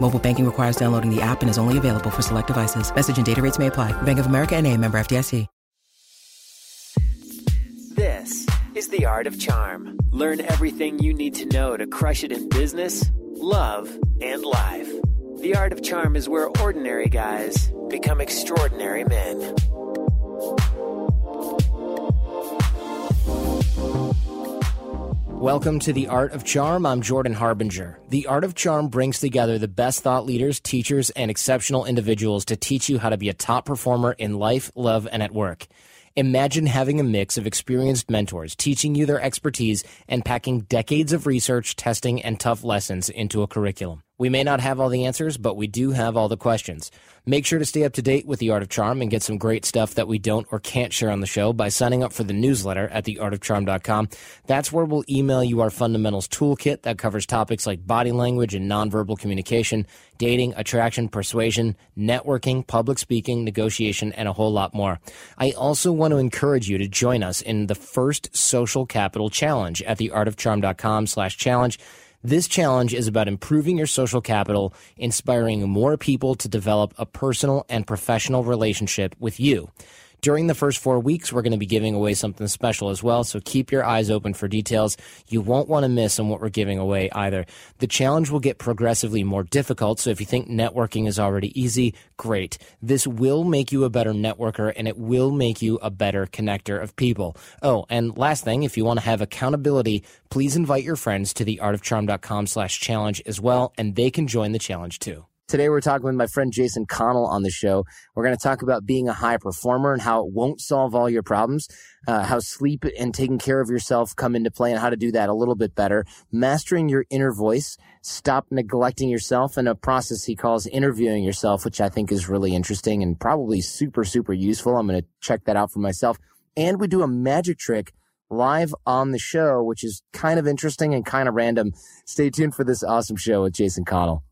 Mobile banking requires downloading the app and is only available for select devices. Message and data rates may apply. Bank of America and a member FDIC. This is the art of charm. Learn everything you need to know to crush it in business, love, and life. The art of charm is where ordinary guys become extraordinary men. Welcome to The Art of Charm. I'm Jordan Harbinger. The Art of Charm brings together the best thought leaders, teachers, and exceptional individuals to teach you how to be a top performer in life, love, and at work. Imagine having a mix of experienced mentors teaching you their expertise and packing decades of research, testing, and tough lessons into a curriculum. We may not have all the answers, but we do have all the questions. Make sure to stay up to date with The Art of Charm and get some great stuff that we don't or can't share on the show by signing up for the newsletter at theartofcharm.com. That's where we'll email you our fundamentals toolkit that covers topics like body language and nonverbal communication, dating, attraction, persuasion, networking, public speaking, negotiation, and a whole lot more. I also want to encourage you to join us in the first Social Capital Challenge at theartofcharm.com slash challenge. This challenge is about improving your social capital, inspiring more people to develop a personal and professional relationship with you. During the first four weeks, we're going to be giving away something special as well, so keep your eyes open for details. You won't want to miss on what we're giving away either. The challenge will get progressively more difficult, so if you think networking is already easy, great. This will make you a better networker and it will make you a better connector of people. Oh, and last thing, if you want to have accountability, please invite your friends to theartofcharm.com slash challenge as well, and they can join the challenge too. Today, we're talking with my friend Jason Connell on the show. We're going to talk about being a high performer and how it won't solve all your problems, uh, how sleep and taking care of yourself come into play, and how to do that a little bit better, mastering your inner voice, stop neglecting yourself, and a process he calls interviewing yourself, which I think is really interesting and probably super, super useful. I'm going to check that out for myself. And we do a magic trick live on the show, which is kind of interesting and kind of random. Stay tuned for this awesome show with Jason Connell.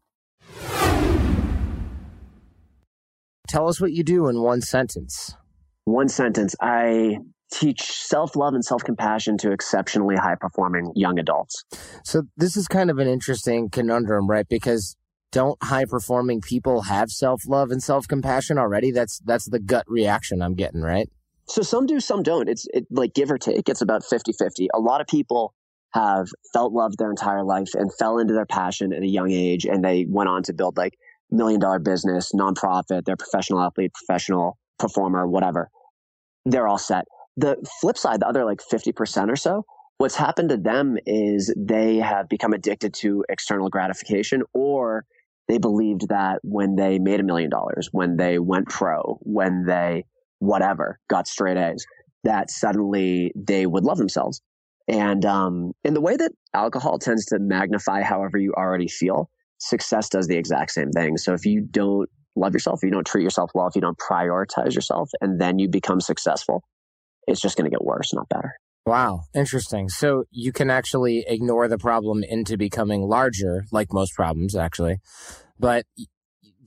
Tell us what you do in one sentence. One sentence. I teach self love and self compassion to exceptionally high performing young adults. So, this is kind of an interesting conundrum, right? Because don't high performing people have self love and self compassion already? That's that's the gut reaction I'm getting, right? So some do, some don't. It's it, like give or take. It's about 50-50. A lot of people have felt loved their entire life and fell into their passion at a young age and they went on to build like million dollar business, nonprofit, they're professional athlete, professional performer, whatever. They're all set. The flip side, the other like 50% or so, what's happened to them is they have become addicted to external gratification or they believed that when they made a million dollars, when they went pro, when they whatever got straight A's, that suddenly they would love themselves. And um, in the way that alcohol tends to magnify however you already feel, success does the exact same thing. So if you don't love yourself, if you don't treat yourself well, if you don't prioritize yourself, and then you become successful, it's just going to get worse, not better. Wow, interesting. So you can actually ignore the problem into becoming larger, like most problems, actually. But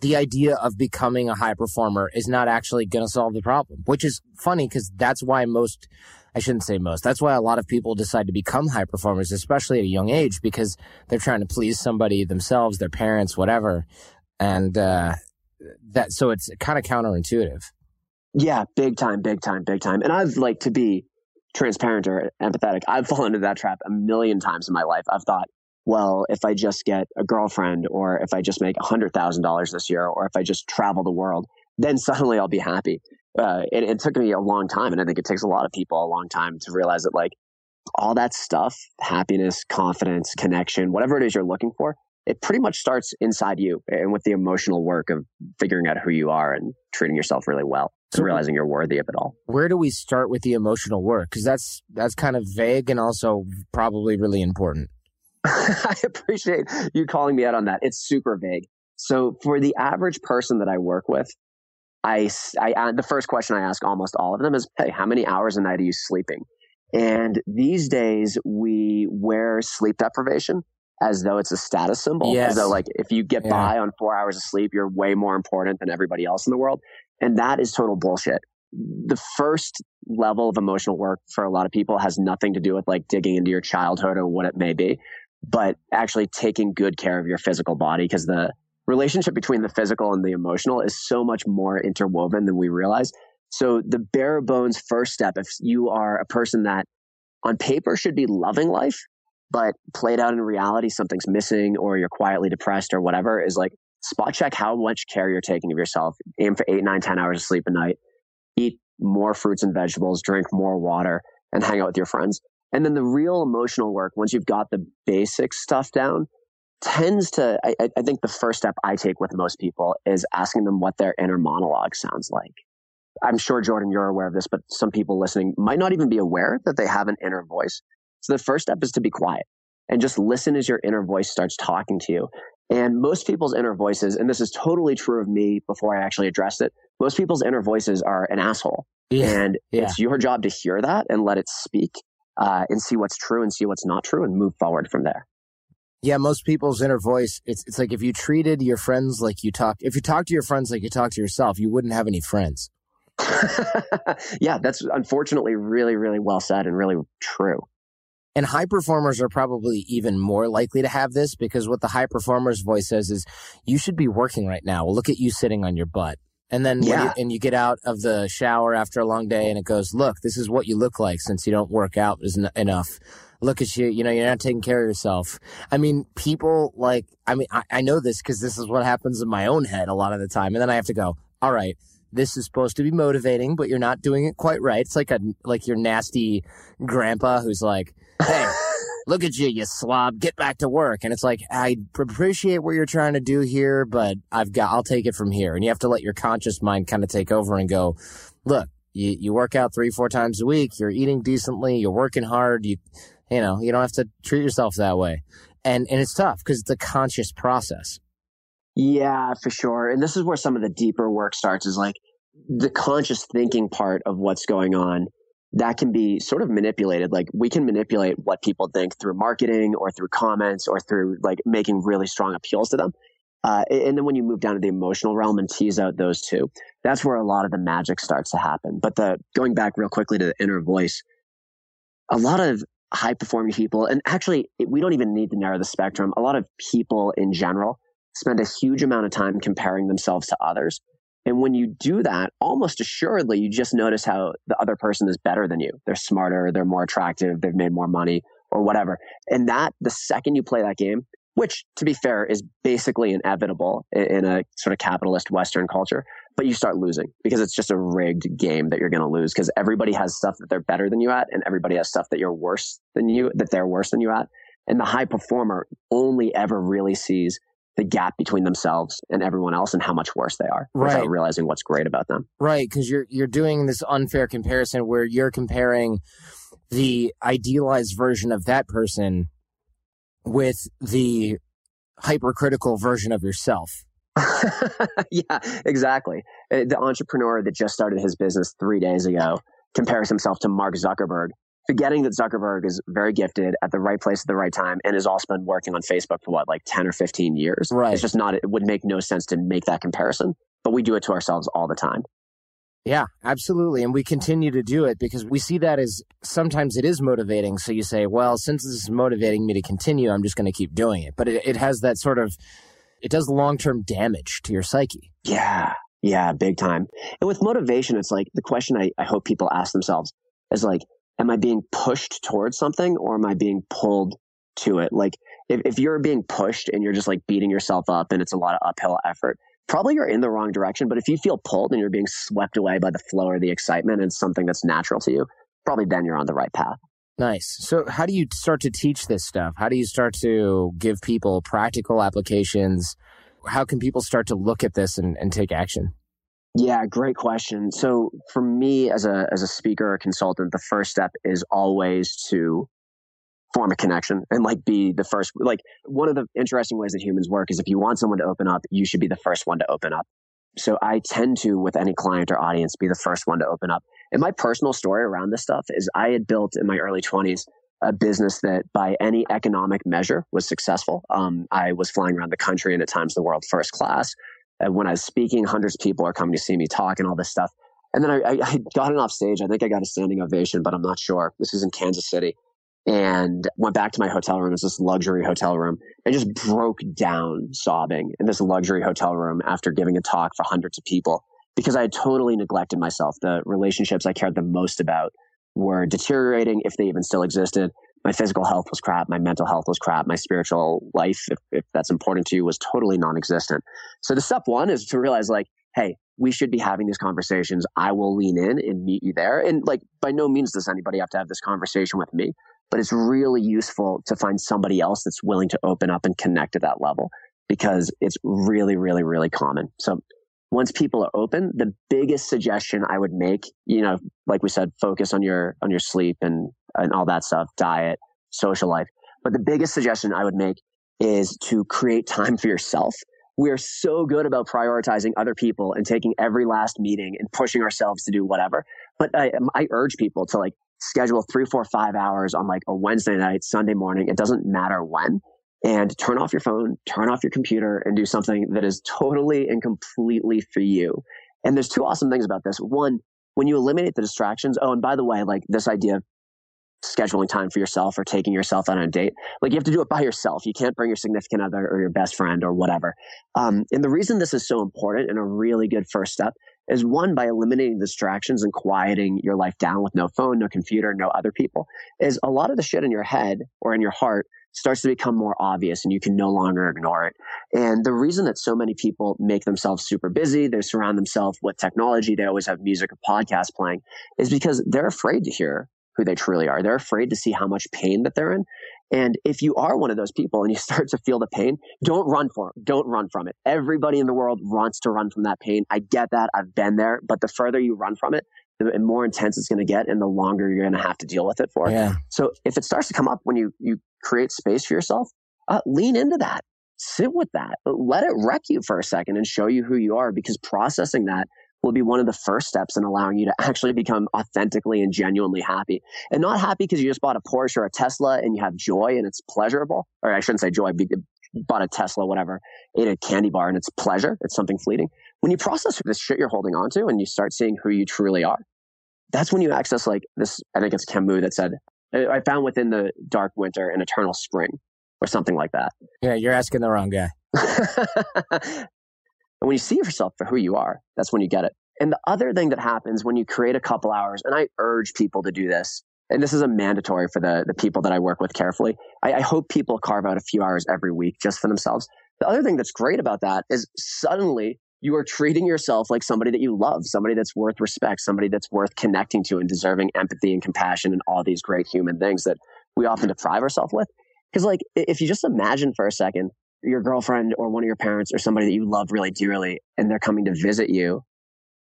the idea of becoming a high performer is not actually going to solve the problem, which is funny because that's why most I shouldn't say most. That's why a lot of people decide to become high performers, especially at a young age, because they're trying to please somebody themselves, their parents, whatever. And, uh, that, so it's kind of counterintuitive. Yeah, big time, big time, big time. And I've like to be transparent or empathetic. I've fallen into that trap a million times in my life. I've thought, well, if I just get a girlfriend or if I just make $100,000 this year or if I just travel the world, then suddenly I'll be happy uh, it, it, took me a long time, and I think it takes a lot of people a long time to realize that like all that stuff, happiness, confidence, connection, whatever it is you're looking for, it pretty much starts inside you and with the emotional work of figuring out who you are and treating yourself really well and realizing you're worthy of it all. Where do we start with the emotional work? Because that's that's kind of vague and also probably really important. I appreciate you calling me out on that. It's super vague. So for the average person that I work with, I, I uh, the first question I ask almost all of them is, "Hey, how many hours a night are you sleeping?" And these days we wear sleep deprivation as though it's a status symbol. Yes. As though like if you get yeah. by on four hours of sleep, you're way more important than everybody else in the world. And that is total bullshit. The first level of emotional work for a lot of people has nothing to do with like digging into your childhood or what it may be, but actually taking good care of your physical body because the relationship between the physical and the emotional is so much more interwoven than we realize. So the bare bones first step, if you are a person that on paper should be loving life, but played out in reality, something's missing or you're quietly depressed or whatever, is like spot check how much care you're taking of yourself. Aim for eight, nine, 10 hours of sleep a night. Eat more fruits and vegetables, drink more water, and hang out with your friends. And then the real emotional work, once you've got the basic stuff down, tends to, I, I think the first step I take with most people is asking them what their inner monologue sounds like. I'm sure, Jordan, you're aware of this, but some people listening might not even be aware that they have an inner voice. So the first step is to be quiet and just listen as your inner voice starts talking to you. And most people's inner voices, and this is totally true of me before I actually addressed it, most people's inner voices are an asshole. Yeah. And yeah. it's your job to hear that and let it speak uh, and see what's true and see what's not true and move forward from there. Yeah, most people's inner voice, it's it's like if you treated your friends like you talk if you talk to your friends like you talk to yourself, you wouldn't have any friends. yeah, that's unfortunately really, really well said and really true. And high performers are probably even more likely to have this because what the high performer's voice says is, you should be working right now. Well, look at you sitting on your butt. And then, yeah. you, and you get out of the shower after a long day and it goes, look, this is what you look like since you don't work out is n enough look at you, you know, you're not taking care of yourself. I mean, people like, I mean, I, I know this because this is what happens in my own head a lot of the time. And then I have to go, all right, this is supposed to be motivating, but you're not doing it quite right. It's like a, like your nasty grandpa who's like, Hey, look at you, you slob, get back to work. And it's like, I appreciate what you're trying to do here, but I've got, I'll take it from here. And you have to let your conscious mind kind of take over and go, look, you, you work out three, four times a week. You're eating decently. You're working hard. You, you know, you don't have to treat yourself that way. And, and it's tough because it's a conscious process. Yeah, for sure. And this is where some of the deeper work starts is like the conscious thinking part of what's going on that can be sort of manipulated. Like we can manipulate what people think through marketing or through comments or through like making really strong appeals to them. Uh, and then when you move down to the emotional realm and tease out those two, that's where a lot of the magic starts to happen. But the going back real quickly to the inner voice, a lot of high performing people, and actually, we don't even need to narrow the spectrum. A lot of people in general spend a huge amount of time comparing themselves to others. And when you do that, almost assuredly, you just notice how the other person is better than you. They're smarter, they're more attractive, they've made more money, or whatever. And that, the second you play that game, which to be fair is basically inevitable in a sort of capitalist Western culture, but you start losing because it's just a rigged game that you're going to lose because everybody has stuff that they're better than you at and everybody has stuff that you're worse than you, that they're worse than you at. And the high performer only ever really sees the gap between themselves and everyone else and how much worse they are right. without realizing what's great about them. Right, because you're you're doing this unfair comparison where you're comparing the idealized version of that person with the hypercritical version of yourself. yeah, exactly. Uh, the entrepreneur that just started his business three days ago compares himself to Mark Zuckerberg, forgetting that Zuckerberg is very gifted at the right place at the right time and has also been working on Facebook for what, like 10 or 15 years. Right. It's just not, it would make no sense to make that comparison, but we do it to ourselves all the time. Yeah, absolutely. And we continue to do it because we see that as sometimes it is motivating. So you say, well, since this is motivating me to continue, I'm just going to keep doing it. But it, it has that sort of it does long term damage to your psyche. Yeah. Yeah. Big time. And with motivation, it's like the question I, I hope people ask themselves is like, am I being pushed towards something or am I being pulled to it? Like, if, if you're being pushed and you're just like beating yourself up and it's a lot of uphill effort, probably you're in the wrong direction. But if you feel pulled and you're being swept away by the flow or the excitement and something that's natural to you, probably then you're on the right path. Nice. So, how do you start to teach this stuff? How do you start to give people practical applications? How can people start to look at this and, and take action? Yeah, great question. So, for me as a as a speaker or consultant, the first step is always to form a connection and like be the first like one of the interesting ways that humans work is if you want someone to open up you should be the first one to open up. So i tend to with any client or audience be the first one to open up. And my personal story around this stuff is i had built in my early 20s a business that by any economic measure was successful. Um, i was flying around the country and at times the world first class. And when i was speaking hundreds of people are coming to see me talk and all this stuff. And then I, I, I got it off stage i think i got a standing ovation but i'm not sure. This is in kansas city and went back to my hotel room. It was this luxury hotel room and just broke down sobbing in this luxury hotel room after giving a talk for hundreds of people because I had totally neglected myself. The relationships I cared the most about were deteriorating if they even still existed. My physical health was crap. My mental health was crap. My spiritual life, if, if that's important to you, was totally non existent. So the step one is to realize like, hey, we should be having these conversations. I will lean in and meet you there. And like, by no means does anybody have to have this conversation with me but it's really useful to find somebody else that's willing to open up and connect at that level because it's really, really, really common. So once people are open, the biggest suggestion I would make, you know, like we said, focus on your, on your sleep and, and all that stuff, diet, social life. But the biggest suggestion I would make is to create time for yourself. We are so good about prioritizing other people and taking every last meeting and pushing ourselves to do whatever. But I, I urge people to like schedule three, four, five hours on like a Wednesday night, Sunday morning. It doesn't matter when. And turn off your phone, turn off your computer, and do something that is totally and completely for you. And there's two awesome things about this. One, when you eliminate the distractions. Oh, and by the way, like this idea of scheduling time for yourself or taking yourself out on a date, like you have to do it by yourself. You can't bring your significant other or your best friend or whatever. Um, and the reason this is so important and a really good first step is one by eliminating distractions and quieting your life down with no phone, no computer, no other people. Is a lot of the shit in your head or in your heart starts to become more obvious and you can no longer ignore it. And the reason that so many people make themselves super busy, they surround themselves with technology, they always have music or podcasts playing, is because they're afraid to hear who they truly are. They're afraid to see how much pain that they're in. And if you are one of those people and you start to feel the pain, don't run for it. Don't run from it. Everybody in the world wants to run from that pain. I get that. I've been there. But the further you run from it, the more intense it's going to get and the longer you're going to have to deal with it for. Yeah. So if it starts to come up when you, you create space for yourself, uh, lean into that. Sit with that. Let it wreck you for a second and show you who you are because processing that will be one of the first steps in allowing you to actually become authentically and genuinely happy. And not happy because you just bought a Porsche or a Tesla and you have joy and it's pleasurable. Or I shouldn't say joy, bought a Tesla, whatever, ate a candy bar and it's pleasure. It's something fleeting. When you process this shit you're holding on to and you start seeing who you truly are, that's when you access like this. I think it's Camus that said, I found within the dark winter an eternal spring or something like that. Yeah, you're asking the wrong guy. And when you see yourself for who you are, that's when you get it. And the other thing that happens when you create a couple hours, and I urge people to do this, and this is a mandatory for the, the people that I work with carefully. I, I hope people carve out a few hours every week just for themselves. The other thing that's great about that is suddenly you are treating yourself like somebody that you love, somebody that's worth respect, somebody that's worth connecting to and deserving empathy and compassion and all these great human things that we often deprive ourselves with. Because like, if you just imagine for a second your girlfriend or one of your parents or somebody that you love really dearly and they're coming to visit you,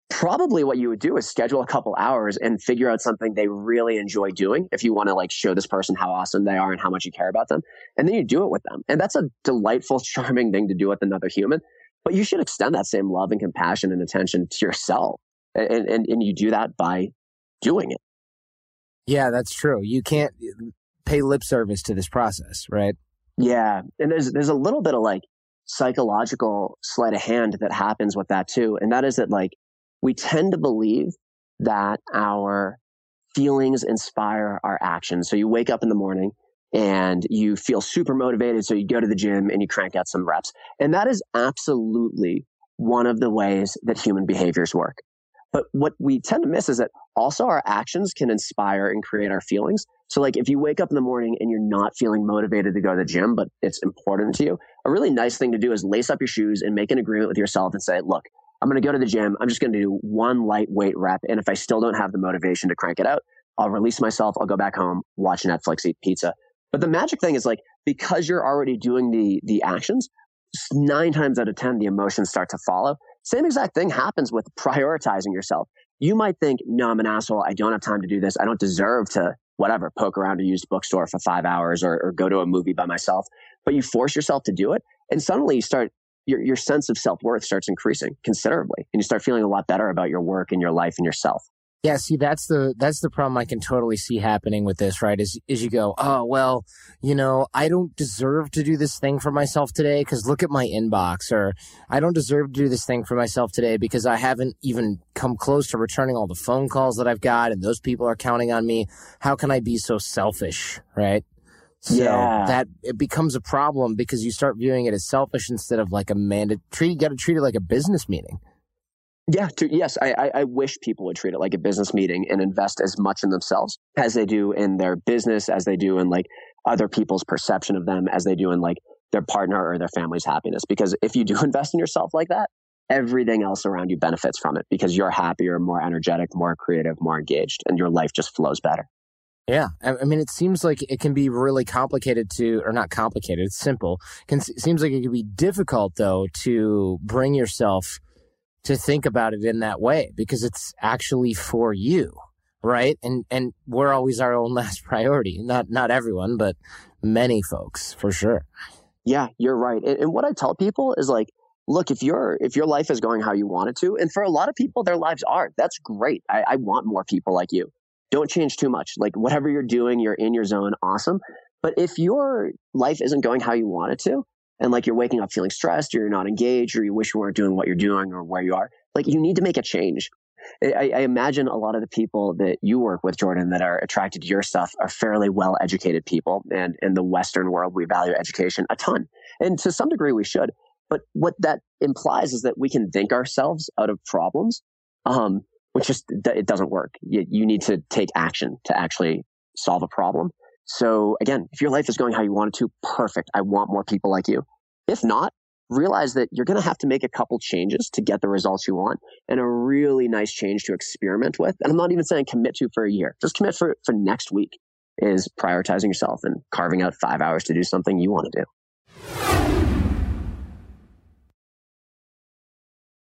probably what you would do is schedule a couple hours and figure out something they really enjoy doing if you want to like show this person how awesome they are and how much you care about them. And then you do it with them. And that's a delightful, charming thing to do with another human. But you should extend that same love and compassion and attention to yourself. And, and, and you do that by doing it. Yeah, that's true. You can't pay lip service to this process, right? Yeah. And there's, there's a little bit of like psychological sleight of hand that happens with that too. And that is that like we tend to believe that our feelings inspire our actions. So you wake up in the morning and you feel super motivated. So you go to the gym and you crank out some reps. And that is absolutely one of the ways that human behaviors work. But what we tend to miss is that also our actions can inspire and create our feelings. So like if you wake up in the morning and you're not feeling motivated to go to the gym, but it's important to you, a really nice thing to do is lace up your shoes and make an agreement with yourself and say, look, I'm going to go to the gym. I'm just going to do one lightweight rep. And if I still don't have the motivation to crank it out, I'll release myself. I'll go back home, watch Netflix, eat pizza. But the magic thing is like, because you're already doing the, the actions, nine times out of 10, the emotions start to follow. Same exact thing happens with prioritizing yourself. You might think, no, I'm an asshole. I don't have time to do this. I don't deserve to, whatever, poke around a used bookstore for five hours or, or go to a movie by myself. But you force yourself to do it. And suddenly you start, your, your sense of self worth starts increasing considerably. And you start feeling a lot better about your work and your life and yourself. Yeah, see that's the that's the problem I can totally see happening with this, right? Is is you go, "Oh, well, you know, I don't deserve to do this thing for myself today cuz look at my inbox," or "I don't deserve to do this thing for myself today because I haven't even come close to returning all the phone calls that I've got and those people are counting on me. How can I be so selfish?" Right? So Yeah. that it becomes a problem because you start viewing it as selfish instead of like a mandatory. You got to treat it like a business meeting. Yeah, to, yes, I, I, wish people would treat it like a business meeting and invest as much in themselves as they do in their business, as they do in like other people's perception of them, as they do in like their partner or their family's happiness. Because if you do invest in yourself like that, everything else around you benefits from it because you're happier, more energetic, more creative, more engaged, and your life just flows better. Yeah, I, mean, it seems like it can be really complicated to, or not complicated. It's simple. It seems like it can be difficult though to bring yourself to think about it in that way because it's actually for you, right? And and we're always our own last priority. Not not everyone, but many folks for sure. Yeah, you're right. And, and what I tell people is like, look, if your if your life is going how you want it to, and for a lot of people, their lives are. That's great. I, I want more people like you. Don't change too much. Like whatever you're doing, you're in your zone. Awesome. But if your life isn't going how you want it to, and like you're waking up feeling stressed, or you're not engaged, or you wish you weren't doing what you're doing or where you are, like you need to make a change. I, I imagine a lot of the people that you work with, Jordan, that are attracted to your stuff are fairly well educated people. And in the Western world, we value education a ton. And to some degree, we should. But what that implies is that we can think ourselves out of problems, um, which just it doesn't work. You, you need to take action to actually solve a problem. So again, if your life is going how you want it to, perfect. I want more people like you. If not, realize that you're going to have to make a couple changes to get the results you want and a really nice change to experiment with. And I'm not even saying commit to for a year. Just commit for, for next week is prioritizing yourself and carving out five hours to do something you want to do.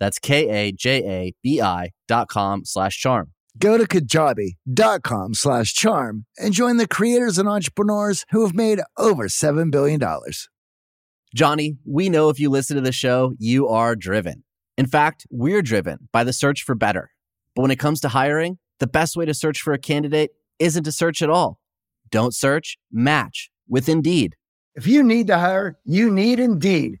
That's K-A-J-A-B-I dot com slash charm. Go to kajabi.com slash charm and join the creators and entrepreneurs who have made over $7 billion. Johnny, we know if you listen to the show, you are driven. In fact, we're driven by the search for better. But when it comes to hiring, the best way to search for a candidate isn't to search at all. Don't search, match with Indeed. If you need to hire, you need Indeed.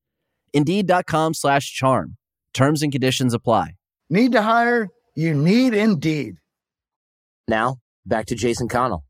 Indeed.com slash charm. Terms and conditions apply. Need to hire? You need Indeed. Now, back to Jason Connell.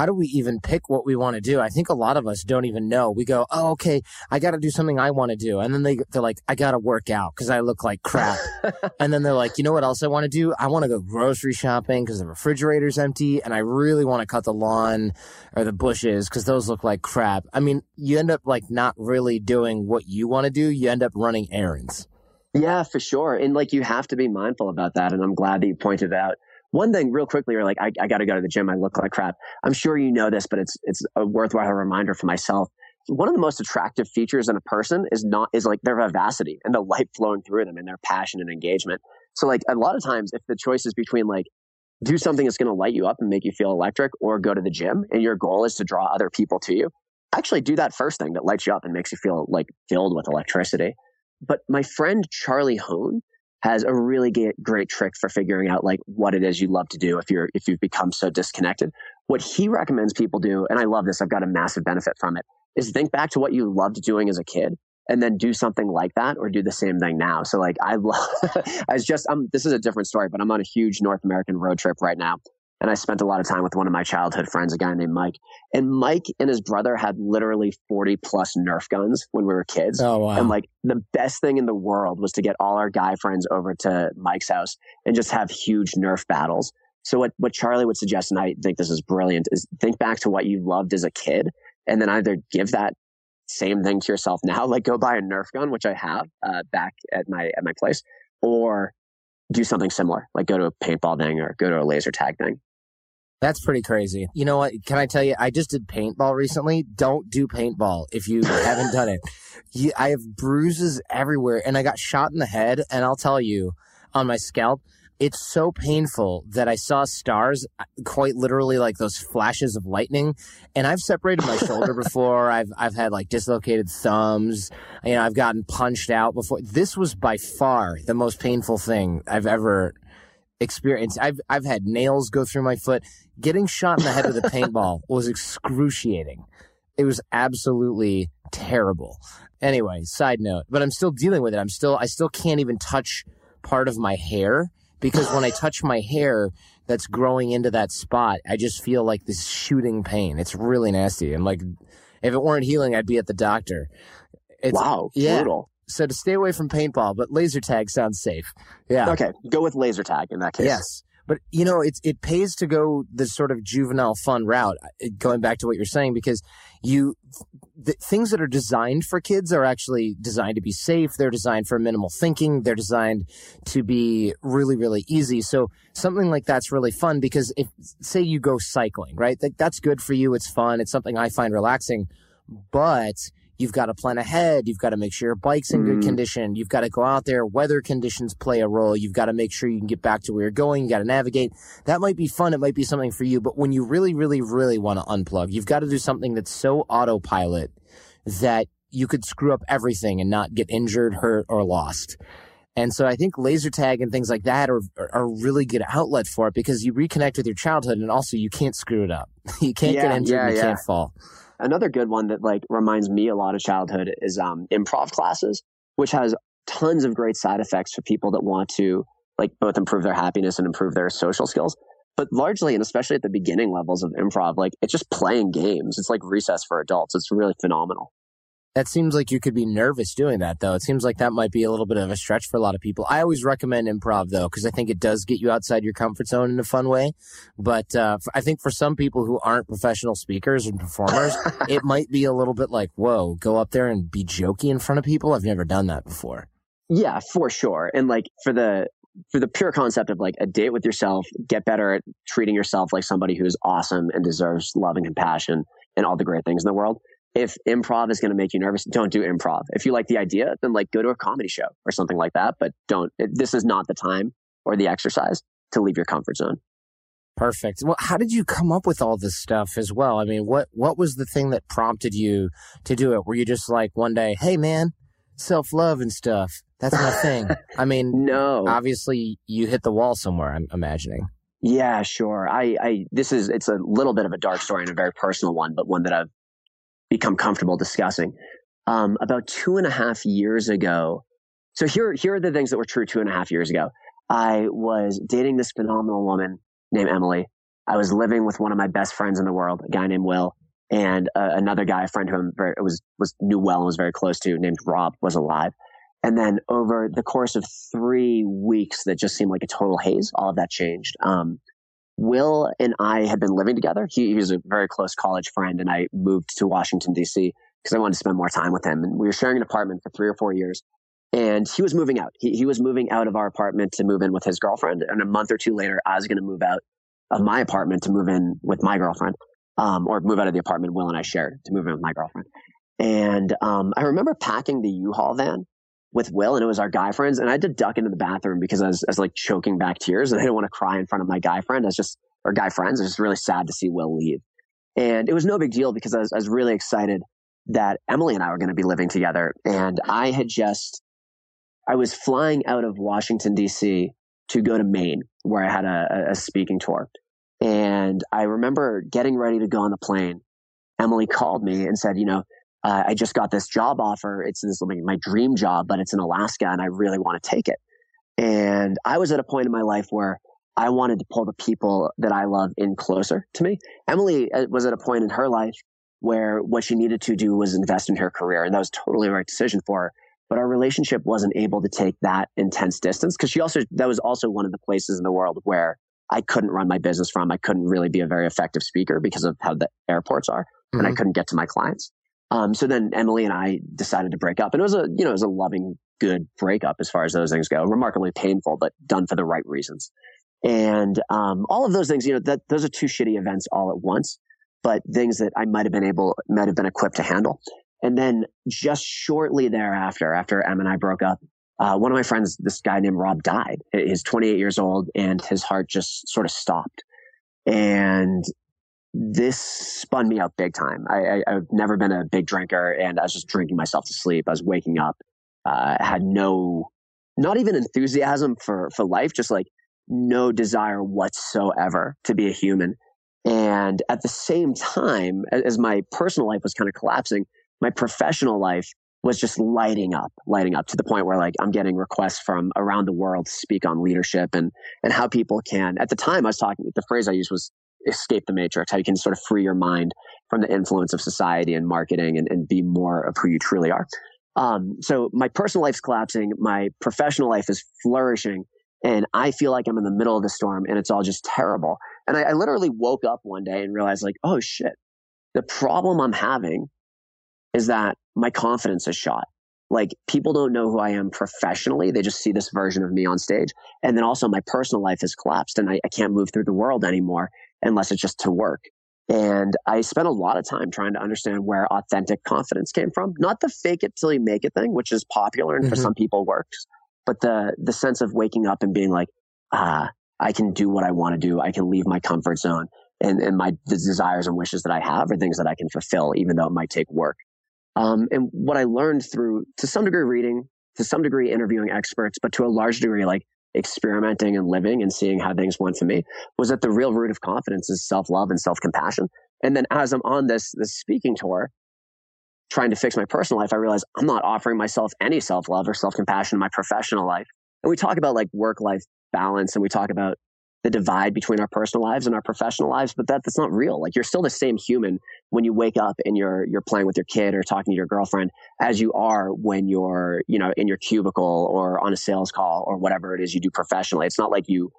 How do we even pick what we want to do? I think a lot of us don't even know. We go, oh, okay, I got to do something I want to do. And then they, they're like, I got to work out because I look like crap. and then they're like, you know what else I want to do? I want to go grocery shopping because the refrigerator's empty and I really want to cut the lawn or the bushes because those look like crap. I mean, you end up like not really doing what you want to do. You end up running errands. Yeah, for sure. And like you have to be mindful about that. And I'm glad that you pointed out one thing real quickly, you're like, I, I got to go to the gym. I look like crap. I'm sure you know this, but it's, it's a worthwhile reminder for myself. One of the most attractive features in a person is not, is like their vivacity and the light flowing through them and their passion and engagement. So like a lot of times if the choice is between like, do something that's going to light you up and make you feel electric or go to the gym and your goal is to draw other people to you, actually do that first thing that lights you up and makes you feel like filled with electricity. But my friend Charlie Hoehn, has a really great, trick for figuring out like what it is you love to do if you're if you've become so disconnected. What he recommends people do, and I love this, I've got a massive benefit from it, is think back to what you loved doing as a kid and then do something like that or do the same thing now. So like I love I was just I'm this is a different story, but I'm on a huge North American road trip right now and I spent a lot of time with one of my childhood friends, a guy named Mike. And Mike and his brother had literally 40 plus Nerf guns when we were kids. Oh, wow. And like the best thing in the world was to get all our guy friends over to Mike's house and just have huge Nerf battles. So what, what Charlie would suggest, and I think this is brilliant, is think back to what you loved as a kid and then either give that same thing to yourself now, like go buy a Nerf gun, which I have uh, back at my at my place, or do something similar, like go to a paintball thing or go to a laser tag thing. That's pretty crazy. You know what? Can I tell you? I just did paintball recently. Don't do paintball if you haven't done it. You, I have bruises everywhere, and I got shot in the head. And I'll tell you, on my scalp, it's so painful that I saw stars, uh, quite literally like those flashes of lightning. And I've separated my shoulder before. I've I've had like dislocated thumbs. You know, I've gotten punched out before. This was by far the most painful thing I've ever experienced. I've I've had nails go through my foot. Getting shot in the head with a paintball was excruciating. It was absolutely terrible. Anyway, side note, but I'm still dealing with it. I'm still I still can't even touch part of my hair because when I touch my hair that's growing into that spot, I just feel like this shooting pain. It's really nasty. I'm like if it weren't healing, I'd be at the doctor. It's, wow, yeah. brutal. So to stay away from paintball, but laser tag sounds safe. Yeah. Okay, go with laser tag in that case. Yes. But you know, it's it pays to go the sort of juvenile fun route. Uh, going back to what you're saying, because you the things that are designed for kids are actually designed to be safe. They're designed for minimal thinking. They're designed to be really, really easy. So something like that's really fun because if say you go cycling, right? That, that's good for you. It's fun. It's something I find relaxing, but You've got to plan ahead. You've got to make sure your bike's in good mm. condition. You've got to go out there. Weather conditions play a role. You've got to make sure you can get back to where you're going. You got to navigate. That might be fun. It might be something for you. But when you really, really, really want to unplug, you've got to do something that's so autopilot that you could screw up everything and not get injured, hurt, or lost. And so I think laser tag and things like that are, are a really good outlet for it because you reconnect with your childhood and also you can't screw it up. you can't yeah, get injured. Yeah, you yeah. can't fall. Another good one that like reminds me a lot of childhood is um, improv classes, which has tons of great side effects for people that want to like both improve their happiness and improve their social skills. But largely, and especially at the beginning levels of improv, like it's just playing games. It's like recess for adults. It's really phenomenal. That seems like you could be nervous doing that, though. It seems like that might be a little bit of a stretch for a lot of people. I always recommend improv, though, because I think it does get you outside your comfort zone in a fun way. But uh, I think for some people who aren't professional speakers and performers, it might be a little bit like, whoa, go up there and be jokey in front of people. I've never done that before. Yeah, for sure. And like for the for the pure concept of like a date with yourself, get better at treating yourself like somebody who's awesome and deserves love and compassion and all the great things in the world if improv is going to make you nervous, don't do improv. If you like the idea, then like go to a comedy show or something like that. But don't, it, this is not the time or the exercise to leave your comfort zone. Perfect. Well, how did you come up with all this stuff as well? I mean, what, what was the thing that prompted you to do it? Were you just like one day, Hey man, self love and stuff. That's my thing. I mean, no, obviously you hit the wall somewhere. I'm imagining. Yeah, sure. I, I, this is, it's a little bit of a dark story and a very personal one, but one that I've become comfortable discussing. Um, about two and a half years ago, so here, here are the things that were true two and a half years ago. I was dating this phenomenal woman named Emily. I was living with one of my best friends in the world, a guy named Will, and uh, another guy, a friend who I was was knew well and was very close to, named Rob, was alive. And then over the course of three weeks, that just seemed like a total haze. All of that changed. Um, Will and I had been living together. He, he was a very close college friend, and I moved to Washington, D.C. because I wanted to spend more time with him. And we were sharing an apartment for three or four years. And he was moving out. He, he was moving out of our apartment to move in with his girlfriend. And a month or two later, I was going to move out of my apartment to move in with my girlfriend, um, or move out of the apartment Will and I shared to move in with my girlfriend. And um, I remember packing the U-Haul van with Will and it was our guy friends. And I had to duck into the bathroom because I was, I was like choking back tears and I didn't want to cry in front of my guy friend. I was just, or guy friends. I was just really sad to see Will leave. And it was no big deal because I was, I was really excited that Emily and I were going to be living together. And I had just, I was flying out of Washington, DC to go to Maine where I had a, a speaking tour. And I remember getting ready to go on the plane. Emily called me and said, you know, uh, I just got this job offer. It's this my dream job, but it's in Alaska and I really want to take it. And I was at a point in my life where I wanted to pull the people that I love in closer to me. Emily uh, was at a point in her life where what she needed to do was invest in her career. And that was totally the right decision for her. But our relationship wasn't able to take that intense distance because she also, that was also one of the places in the world where I couldn't run my business from. I couldn't really be a very effective speaker because of how the airports are mm-hmm. and I mm-hmm. couldn't get to my clients. Um, so then Emily and I decided to break up, and it was a you know it was a loving, good breakup as far as those things go. Remarkably painful, but done for the right reasons. And um, all of those things, you know, that those are two shitty events all at once, but things that I might have been able, might have been equipped to handle. And then just shortly thereafter, after Em and I broke up, uh, one of my friends, this guy named Rob, died. He's 28 years old, and his heart just sort of stopped. And this spun me out big time. I, I, have never been a big drinker and I was just drinking myself to sleep. I was waking up, uh, had no, not even enthusiasm for, for life, just like no desire whatsoever to be a human. And at the same time, as my personal life was kind of collapsing, my professional life was just lighting up, lighting up to the point where like I'm getting requests from around the world to speak on leadership and and how people can. At the time, I was talking. The phrase I used was escape the matrix, how you can sort of free your mind from the influence of society and marketing and, and be more of who you truly are. Um, so my personal life's collapsing, my professional life is flourishing, and I feel like I'm in the middle of the storm and it's all just terrible. And I, I literally woke up one day and realized like, oh shit, the problem I'm having is that my confidence is shot. Like people don't know who I am professionally. They just see this version of me on stage. And then also my personal life has collapsed and I, I can't move through the world anymore unless it's just to work. And I spent a lot of time trying to understand where authentic confidence came from. Not the fake it till you make it thing, which is popular and mm-hmm. for some people works, but the, the sense of waking up and being like, ah, I can do what I want to do. I can leave my comfort zone and, and my the desires and wishes that I have are things that I can fulfill, even though it might take work. Um, and what I learned through, to some degree, reading, to some degree, interviewing experts, but to a large degree, like experimenting and living and seeing how things went for me was that the real root of confidence is self love and self compassion. And then as I'm on this, this speaking tour, trying to fix my personal life, I realized I'm not offering myself any self love or self compassion in my professional life. And we talk about like work life balance and we talk about the divide between our personal lives and our professional lives, but that, that's not real. Like you're still the same human when you wake up and you're you're playing with your kid or talking to your girlfriend as you are when you're, you know, in your cubicle or on a sales call or whatever it is you do professionally. It's not like you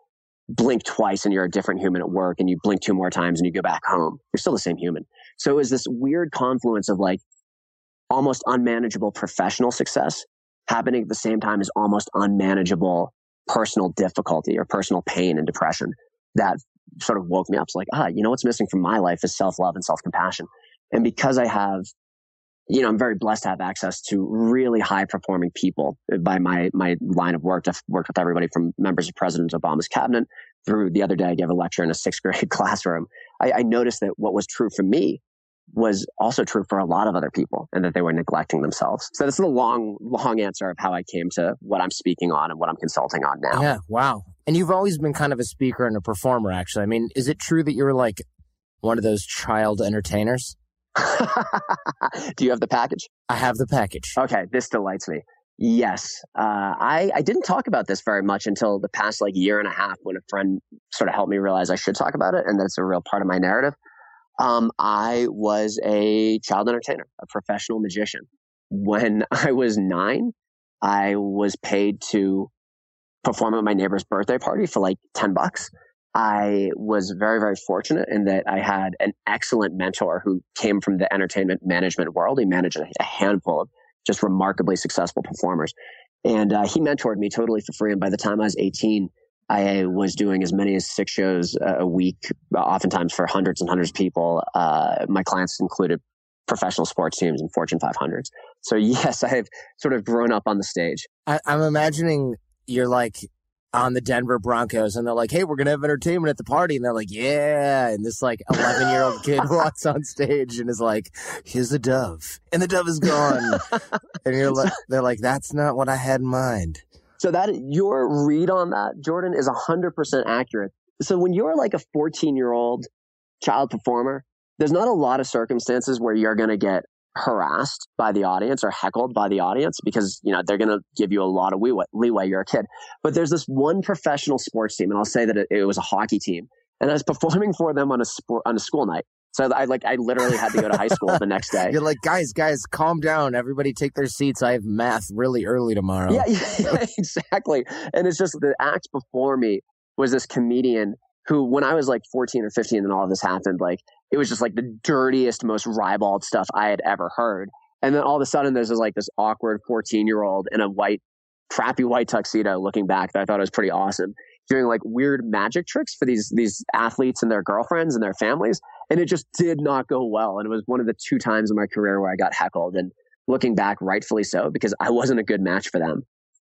blink twice and you're a different human at work and you blink two more times and you go back home. You're still the same human. So it was this weird confluence of like almost unmanageable professional success happening at the same time as almost unmanageable personal difficulty or personal pain and depression that sort of woke me up. It's like, ah, you know what's missing from my life is self love and self compassion. And because I have, you know, I'm very blessed to have access to really high performing people by my my line of work. I've worked with everybody from members of President Obama's cabinet through the other day. I gave a lecture in a sixth grade classroom. I, I noticed that what was true for me was also true for a lot of other people and that they were neglecting themselves. So this is a long, long answer of how I came to what I'm speaking on and what I'm consulting on now. Yeah, wow. And you've always been kind of a speaker and a performer, actually. I mean, is it true that you're like one of those child entertainers? Do you have the package? I have the package. Okay, this delights me. Yes. Uh, I, I didn't talk about this very much until the past like year and a half when a friend sort of helped me realize I should talk about it. And that's a real part of my narrative. Um, I was a child entertainer, a professional magician. When I was nine, I was paid to perform at my neighbor's birthday party for like 10 bucks. I was very, very fortunate in that I had an excellent mentor who came from the entertainment management world. He managed a handful of just remarkably successful performers. And uh, he mentored me totally for free. And by the time I was 18, I was doing as many as six shows a week, oftentimes for hundreds and hundreds of people. Uh, my clients included professional sports teams and Fortune 500s. So yes, I have sort of grown up on the stage. I, I'm imagining you're like on the Denver Broncos and they're like, Hey, we're going to have entertainment at the party. And they're like, yeah. And this like 11 year old kid walks on stage and is like, here's a dove and the dove is gone. and you're like, they're like, that's not what I had in mind. So that your read on that, Jordan, is 100% accurate. So when you're like a 14 year old child performer, there's not a lot of circumstances where you're going to get harassed by the audience or heckled by the audience because, you know, they're going to give you a lot of leeway, leeway. You're a kid. But there's this one professional sports team, and I'll say that it, it was a hockey team. And I was performing for them on a sport, on a school night. So I like I literally had to go to high school the next day. You're like, guys, guys, calm down. Everybody take their seats. I have math really early tomorrow. Yeah, yeah, exactly. And it's just the act before me was this comedian who, when I was like 14 or 15 and all of this happened, like it was just like the dirtiest, most ribald stuff I had ever heard. And then all of a sudden there's this, like this awkward 14 year old in a white, crappy white tuxedo looking back that I thought was pretty awesome doing like weird magic tricks for these these athletes and their girlfriends and their families and it just did not go well and it was one of the two times in my career where i got heckled and looking back rightfully so because i wasn't a good match for them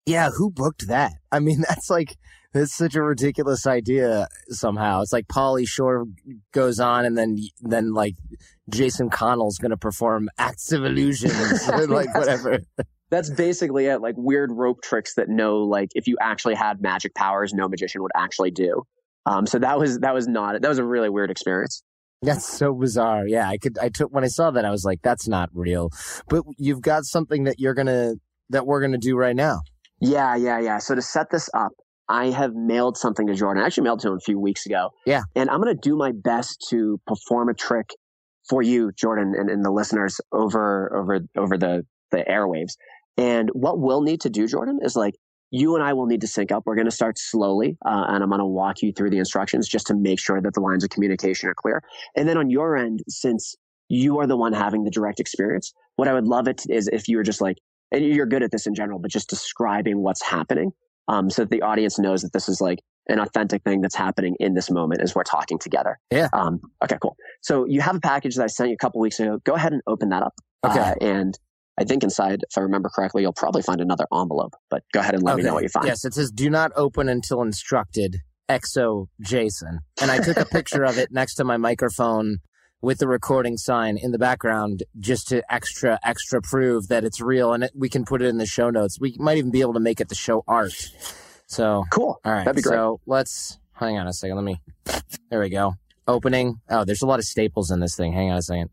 yeah who booked that i mean that's like that's such a ridiculous idea somehow it's like pauly shore goes on and then then like jason connell's gonna perform acts of illusions like whatever that's basically it. Like weird rope tricks that no, like if you actually had magic powers, no magician would actually do. Um, so that was that was not that was a really weird experience. That's so bizarre. Yeah, I could. I took when I saw that, I was like, "That's not real." But you've got something that you're gonna that we're gonna do right now. Yeah, yeah, yeah. So to set this up, I have mailed something to Jordan. I actually mailed to him a few weeks ago. Yeah, and I'm gonna do my best to perform a trick for you, Jordan, and, and the listeners over over over the the airwaves. And what we'll need to do, Jordan, is like you and I will need to sync up. We're going to start slowly, uh, and I'm going to walk you through the instructions just to make sure that the lines of communication are clear. And then on your end, since you are the one having the direct experience, what I would love it is if you were just like, and you're good at this in general, but just describing what's happening, um, so that the audience knows that this is like an authentic thing that's happening in this moment as we're talking together. Yeah. Um, okay, cool. So you have a package that I sent you a couple weeks ago. Go ahead and open that up. Okay. Uh, and I think inside, if I remember correctly, you'll probably find another envelope, but go ahead and let okay. me know what you find. Yes, it says do not open until instructed. Exo Jason. And I took a picture of it next to my microphone with the recording sign in the background just to extra, extra prove that it's real. And it, we can put it in the show notes. We might even be able to make it the show art. So, cool. All right. That'd be great. So let's hang on a second. Let me, there we go. Opening. Oh, there's a lot of staples in this thing. Hang on a second.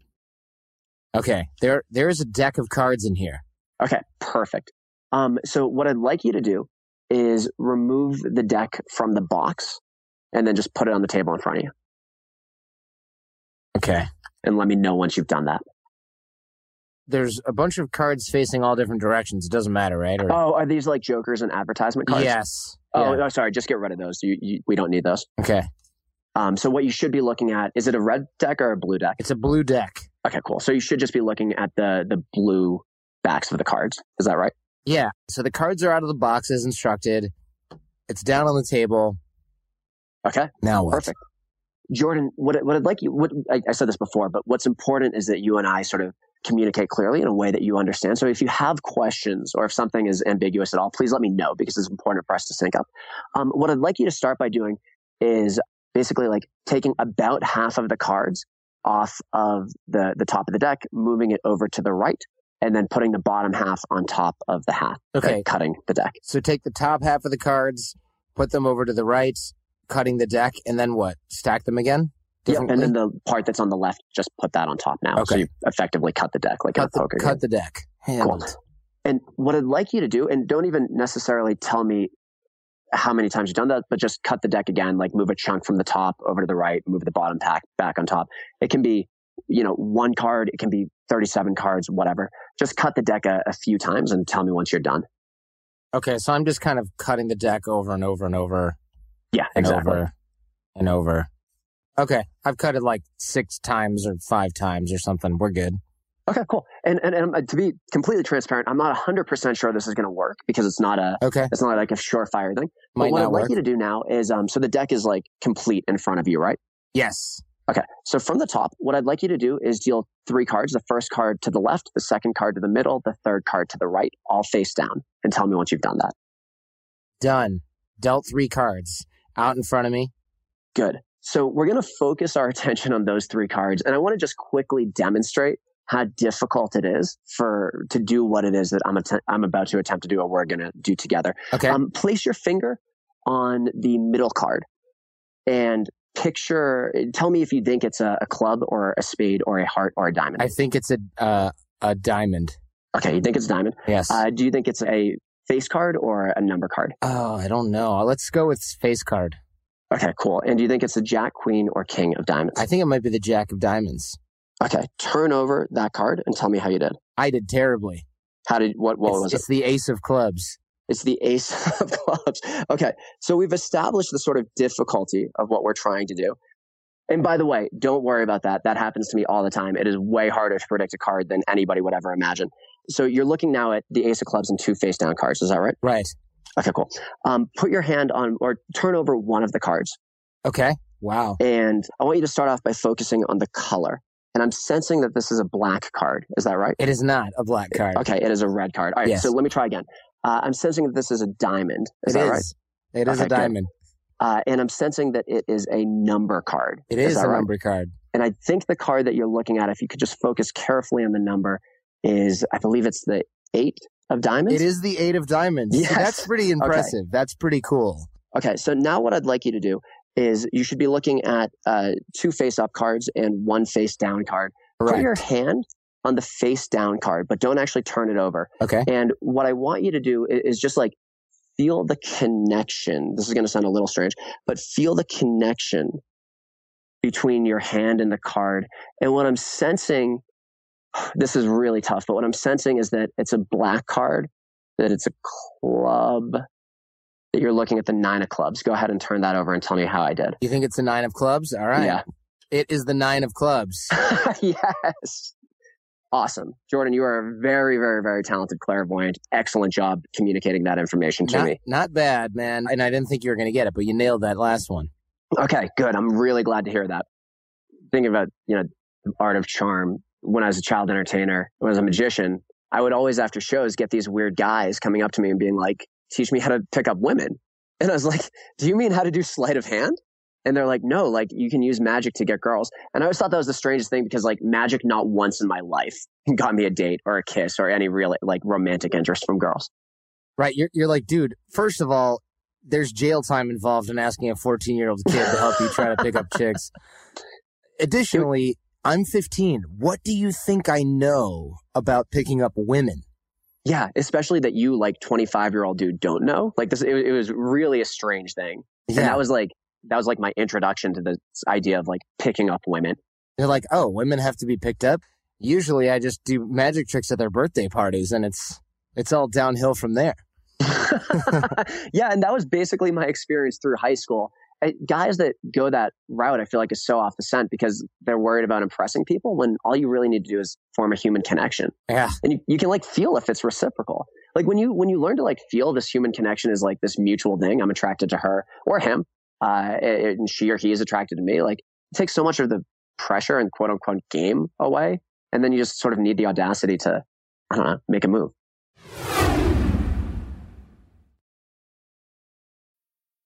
Okay, there there is a deck of cards in here. Okay, perfect. Um, so what I'd like you to do is remove the deck from the box and then just put it on the table in front of you. Okay. And let me know once you've done that. There's a bunch of cards facing all different directions. It doesn't matter, right? Or, Oh, are these like jokers and advertisement cards? yes. Oh, Yeah. oh, sorry. Just get rid of those. You, you, we don't need those. Okay. Um, so what you should be looking at is it a red deck or a blue deck? It's a blue deck. Okay, cool. So you should just be looking at the the blue backs of the cards. Is that right? Yeah. So the cards are out of the box as instructed. It's down on the table. Okay, Now what? perfect. Jordan, what what I'd like you what I, I said this before, but what's important is that you and I sort of communicate clearly in a way that you understand. So if you have questions or if something is ambiguous at all, please let me know because it's important for us to sync up. Um, what I'd like you to start by doing is basically like taking about half of the cards off of the the top of the deck, moving it over to the right, and then putting the bottom half on top of the half. Okay. cutting the deck. So take the top half of the cards, put them over to the right, cutting the deck, and then what? Stack them again? Yep, and then the part that's on the left, just put that on top now. So Okay. you effectively cut the deck like in a cut the, poker game. cut the deck. Handled. And what I'd like you to do, and don't even necessarily tell me how many times you've done that, but just cut the deck again, like move a chunk from the top over to the right, move the bottom pack back on top. It can be, you know, one card, it can be 37 cards, whatever. Just cut the deck a, a few times and tell me once you're done. Okay, so I'm just kind of cutting the deck over and over and over Yeah, and exactly. over and over. Okay, I've cut it like six times or five times or something. We're good. Okay, cool. And, and, and uh, to be completely transparent, I'm not 100% sure this is going to work because it's not a, Okay, it's not like a surefire thing. might but what I'd work. like you to do now is, um, so the deck is like complete in front of you, right? yes. Okay. So from the top, what I'd like you to do is deal three cards. The first card to the left, the second card to the middle, the third card to the right, all face down. And tell me once you've done that. Done. Dealt three cards out in front of me. Good. So we're going to focus our attention on those three cards. And I want to just quickly demonstrate how difficult it is for to do what it is that I'm, att- I'm about to attempt to do or we're going to do together. Okay. Um, place your finger on the middle card and picture, tell me if you think it's a, a club or a spade or a heart or a diamond. I think it's a uh, a diamond. okay. You think it's a diamond. Yes. Uh, do you think it's a face card or a number card? oh, I don't know. Let's go with face card. Okay, cool. And do you think it's the jack, queen, or king of diamonds? I think it might be the jack of diamonds. Okay, turn over that card and tell me how you did. I did terribly. How did what? What it's, was it? it's the ace of clubs. It's the ace of clubs. Okay, so we've established the sort of difficulty of what we're trying to do. And by the way, don't worry about that. That happens to me all the time. It is way harder to predict a card than anybody would ever imagine. So you're looking now at the ace of clubs and two face down cards. Is that right? Right. Okay, cool. Um, put your hand on or turn over one of the cards. Okay. Wow. And I want you to start off by focusing on the color. And I'm sensing that this is a black card. Is that right? It is not a black card. Okay, it is a red card. All right, Yes. so let me try again. Uh, I'm sensing that this is a diamond. Is It that is. right? It is Okay, a diamond. Uh, and I'm sensing that it is a number card. It is, that a right? number card. And I think the card that you're looking at, if you could just focus carefully on the number, is I believe it's the eight of diamonds. It is the eight of diamonds. Yes. That's pretty impressive. That's pretty cool. Okay, so now what I'd like you to do is you should be looking at uh, two face up cards and one face down card. Put your hand on the face down card, but don't actually turn it over. Okay. And what I want you to do is just like feel the connection. This is going to sound a little strange, but feel the connection between your hand and the card. And what I'm sensing, this is really tough, but what I'm sensing is that it's a black card, that it's a club, that you're looking at the nine of clubs. Go ahead and turn that over and tell me how I did. You think it's the nine of clubs? All right. Yeah. It is the nine of clubs. yes. Awesome. Jordan, you are a very, very, very talented clairvoyant. Excellent job communicating that information to not, me. not bad, man. And I didn't think you were going to get it, but you nailed that last one. Okay, good. I'm really glad to hear that. Thinking about, you know, the art of charm. When I was a child entertainer, when I was a magician, I would always after shows get these weird guys coming up to me and being like, teach me how to pick up women. And I was like, do you mean how to do sleight of hand? And they're like, no, like you can use magic to get girls. And I always thought that was the strangest thing because like magic not once in my life got me a date or a kiss or any real like romantic interest from girls. Right. You're, you're like, dude, first of all, there's jail time involved in asking a 14 year old kid to help you try to pick up chicks. Additionally, I'm 15. What do you think I know about picking up women? Yeah, especially that you like 25 year old dude don't know. Like this, it, it was really a strange thing. And that was like that was like my introduction to this idea of like picking up women. They're like, oh, women have to be picked up. Usually, I just do magic tricks at their birthday parties, and it's it's all downhill from there. yeah, and that was basically my experience through high school. I, guys that go that route, I feel like is so off the scent because they're worried about impressing people when all you really need to do is form a human connection. Yeah. And you, you can like feel if it's reciprocal. Like when you, when you learn to like feel this human connection is like this mutual thing, I'm attracted to her or him, uh, and she or he is attracted to me. Like it takes so much of the pressure and quote unquote game away. And then you just sort of need the audacity to, I don't know, make a move.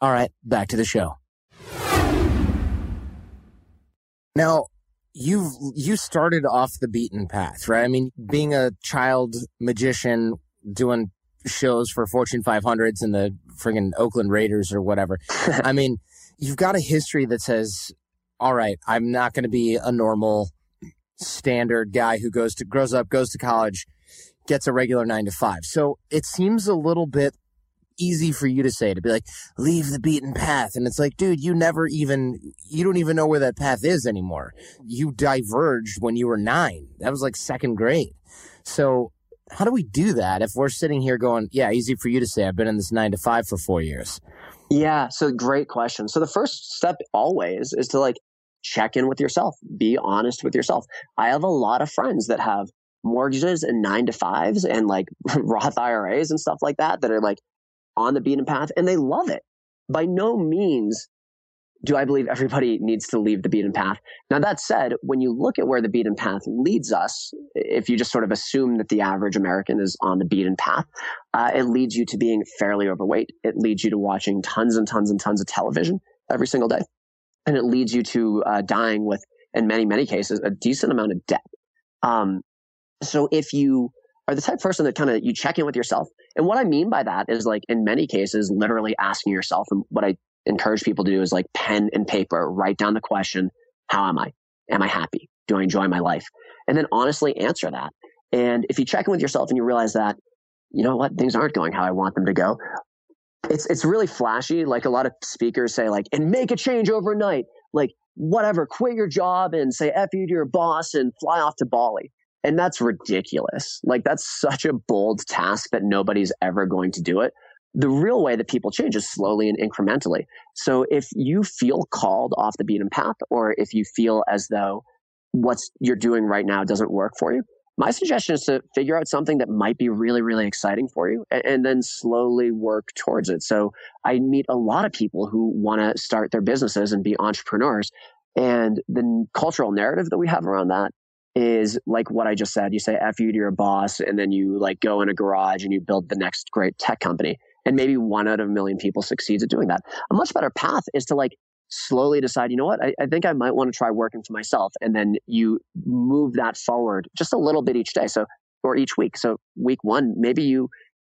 All right, back to the show. Now, you've you started off the beaten path, right? I mean, being a child magician, doing shows for Fortune 500s and the friggin' Oakland Raiders or whatever. I mean, you've got a history that says, all right, I'm not going to be a normal standard guy who goes to grows up, goes to college, gets a regular 9 to 5. So, it seems a little bit easy for you to say to be like, leave the beaten path. And it's like, dude, you never even, you don't even know where that path is anymore. You diverged when you were nine. That was like second grade. So how do we do that if we're sitting here going, yeah, easy for you to say, I've been in this nine to five for four years? Yeah. So great question. So the first step always is to like check in with yourself, be honest with yourself. I have a lot of friends that have mortgages and nine to fives and like Roth IRAs and stuff like that that are like on the beaten path and they love it. By no means do I believe everybody needs to leave the beaten path. Now, that said, when you look at where the beaten path leads us, if you just sort of assume that the average American is on the beaten path, uh, it leads you to being fairly overweight. It leads you to watching tons and tons and tons of television every single day. And it leads you to uh, dying with, in many, many cases, a decent amount of debt. Um, so if you are the type of person that kind of you check in with yourself. And what I mean by that is like in many cases, literally asking yourself, and what I encourage people to do is like pen and paper, write down the question, how am I? Am I happy? Do I enjoy my life? And then honestly answer that. And if you check in with yourself and you realize that, you know what, things aren't going how I want them to go, it's it's really flashy. Like a lot of speakers say, like, and make a change overnight. Like, whatever, quit your job and say F you to your boss and fly off to Bali. And that's ridiculous. Like that's such a bold task that nobody's ever going to do it. The real way that people change is slowly and incrementally. So if you feel called off the beaten path, or if you feel as though what you're doing right now doesn't work for you, my suggestion is to figure out something that might be really, really exciting for you and, and then slowly work towards it. So I meet a lot of people who want to start their businesses and be entrepreneurs. And the cultural narrative that we have around that is like what I just said. You say F you to your boss, and then you like go in a garage and you build the next great tech company. And maybe one out of a million people succeeds at doing that. A much better path is to like slowly decide, you know what, I, I think I might want to try working for myself. And then you move that forward just a little bit each day. So, or each week. So, week one, maybe you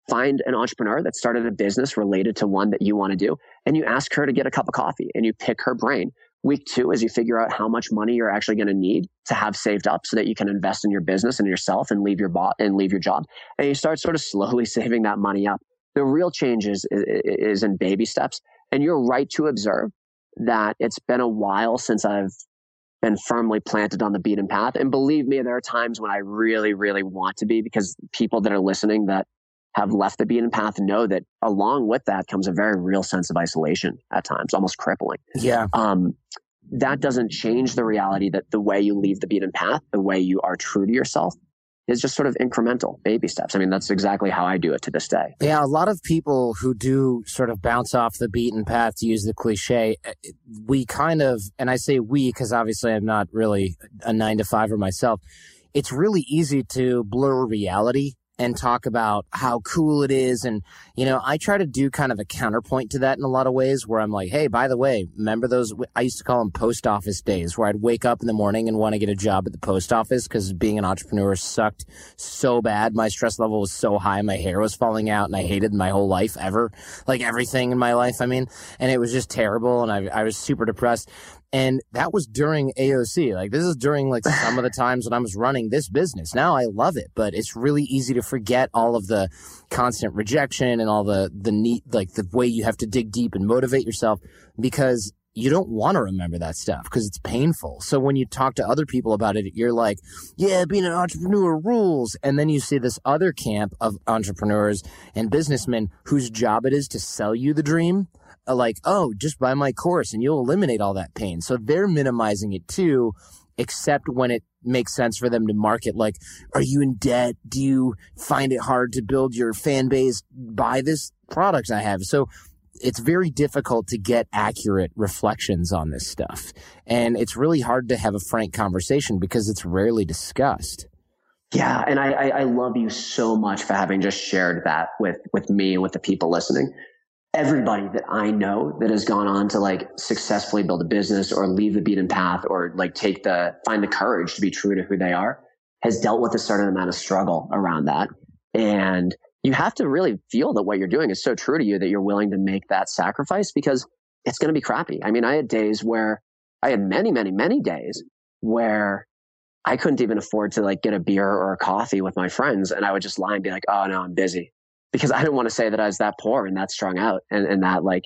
find an entrepreneur that started a business related to one that you want to do, and you ask her to get a cup of coffee and you pick her brain Week two is you figure out how much money you're actually going to need to have saved up so that you can invest in your business and yourself and leave your bot and leave your job. And you start sort of slowly saving that money up. The real change is, is in baby steps. And you're right to observe that it's been a while since I've been firmly planted on the beaten path. And believe me, there are times when I really, really want to be because people that are listening that have left the beaten path know that along with that comes a very real sense of isolation at times, almost crippling. Yeah. Um, that doesn't change the reality that the way you leave the beaten path, the way you are true to yourself, is just sort of incremental baby steps. I mean, that's exactly how I do it to this day. Yeah, a lot of people who do sort of bounce off the beaten path, to use the cliche, eh, we kind of, and I say we because obviously I'm not really a nine to fiver myself. It's really easy to blur reality and talk about how cool it is. And, you know, I try to do kind of a counterpoint to that in a lot of ways where I'm like, hey, by the way, remember those? I used to call them post office days where I'd wake up in the morning and want to get a job at the post office because being an entrepreneur sucked so bad. My stress level was so high. My hair was falling out and I hated my whole life ever, like everything in my life. I mean, and it was just terrible. And I, I was super depressed. And that was during AOC. Like this is during like some of the times when I was running this business. Now I love it, but it's really easy to forget all of the constant rejection and all the, the neat, like the way you have to dig deep and motivate yourself because you don't want to remember that stuff because it's painful. So when you talk to other people about it, you're like, yeah, being an entrepreneur rules. And then you see this other camp of entrepreneurs and businessmen whose job it is to sell you the dream Uh, like, oh, just buy my course and you'll eliminate all that pain. So they're minimizing it too, except when it makes sense for them to market like, are you in debt? Do you find it hard to build your fan base? Buy this product I have. So it's very difficult to get accurate reflections on this stuff. And it's really hard to have a frank conversation because it's rarely discussed. Yeah, and I, I, I love you so much for having just shared that with with me and with the people listening everybody that I know that has gone on to like successfully build a business or leave the beaten path or like take the, find the courage to be true to who they are has dealt with a certain amount of struggle around that. And you have to really feel that what you're doing is so true to you that you're willing to make that sacrifice because it's going to be crappy. I mean, I had days where I had many, many, many days where I couldn't even afford to like get a beer or a coffee with my friends. And I would just lie and be like, Oh no, I'm busy because I didn't want to say that I was that poor and that strung out and, and that like